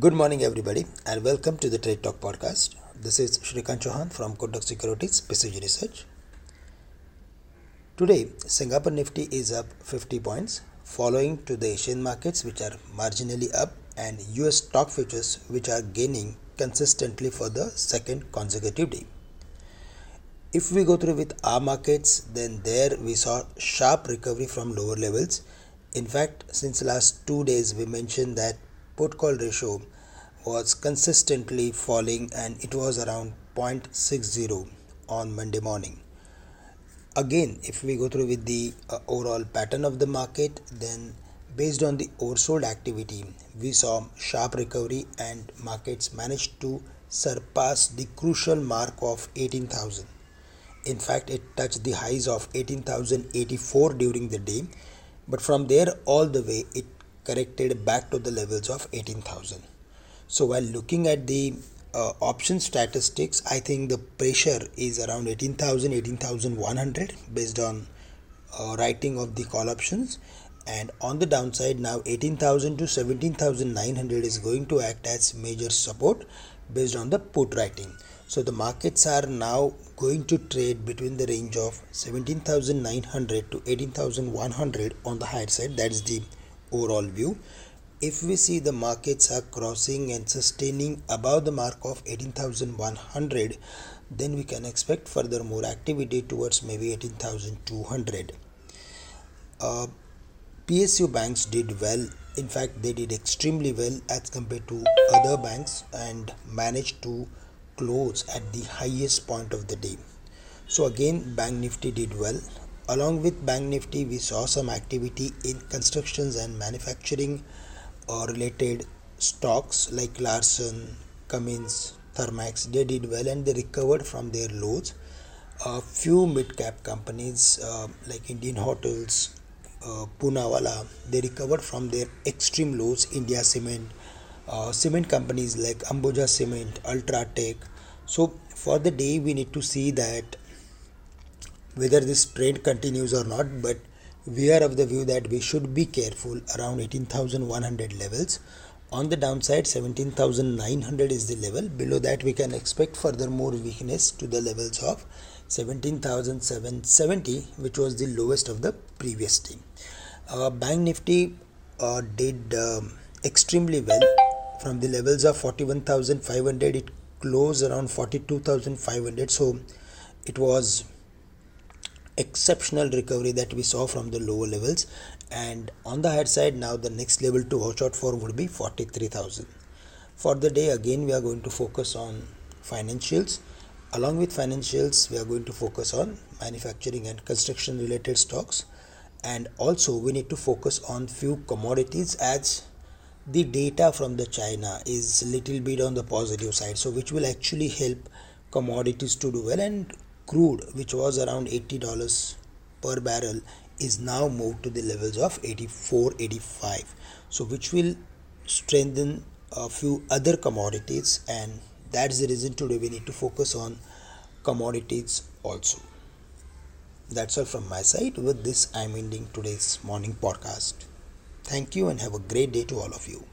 Good morning, everybody, and welcome to the Trade Talk podcast. This is Shrikant Chouhan from Kotak Securities, Precision Research. Today, Singapore Nifty is up 50 points, following to the Asian markets, which are marginally up, and US stock futures, which are gaining consistently for the second consecutive day. If we go through with our markets, then there we saw sharp recovery from lower levels. In fact, since last two days, we mentioned that put call ratio was consistently falling and it was around 0.60 on Monday morning. Again, if we go through with the uh, overall pattern of the market, then based on the oversold activity, we saw sharp recovery and markets managed to surpass the crucial mark of 18,000. In fact, it touched the highs of 18,084 during the day, but from there all the way it corrected back to the levels of 18,000. So while looking at the uh, option statistics, I think the pressure is around 18,000, 18,100 based on uh, writing of the call options. And on the downside, now 18,000 to 17,900 is going to act as major support based on the put writing. So the markets are now going to trade between the range of 17,900 to 18,100 on the higher side. That is the overall view if we see the markets are crossing and sustaining above the mark of 18100 then we can expect further more activity towards maybe 18200 uh, psu banks did well. In fact they did extremely well as compared to other banks and managed to close at the highest point of the day. So again bank nifty did well Along with Bank Nifty, we saw some activity in constructions and manufacturing or related stocks like Larsen, Cummins, Thermax. They did well and they recovered from their lows. A few mid cap companies uh, like Indian Hotels, uh, Poonawalla, they recovered from their extreme lows. India Cement, uh, cement companies like Ambuja Cement, Ultratech. So for the day, we need to see that whether this trend continues or not but we are of the view that we should be careful around 18100 levels. On the downside 17900 is the level. Below that we can expect further more weakness to the levels of 17770 which was the lowest of the previous day uh, bank nifty uh, did um, extremely well. From the levels of 41500 it closed around 42500 so it was exceptional recovery that we saw from the lower levels. And on the higher side now the next level to watch out for would be 43000 for the day again we are going to focus on financials. Along with financials we are going to focus on manufacturing and construction related stocks. And also we need to focus on few commodities as the data from the china is little bit on the positive side so which will actually help commodities to do well. And crude which was around $80 per barrel is now moved to the levels of 84 85 so which will strengthen a few other commodities and that's the reason today we need to focus on commodities also. That's all from my side. With this i'm ending today's morning podcast. Thank you and have a great day to all of you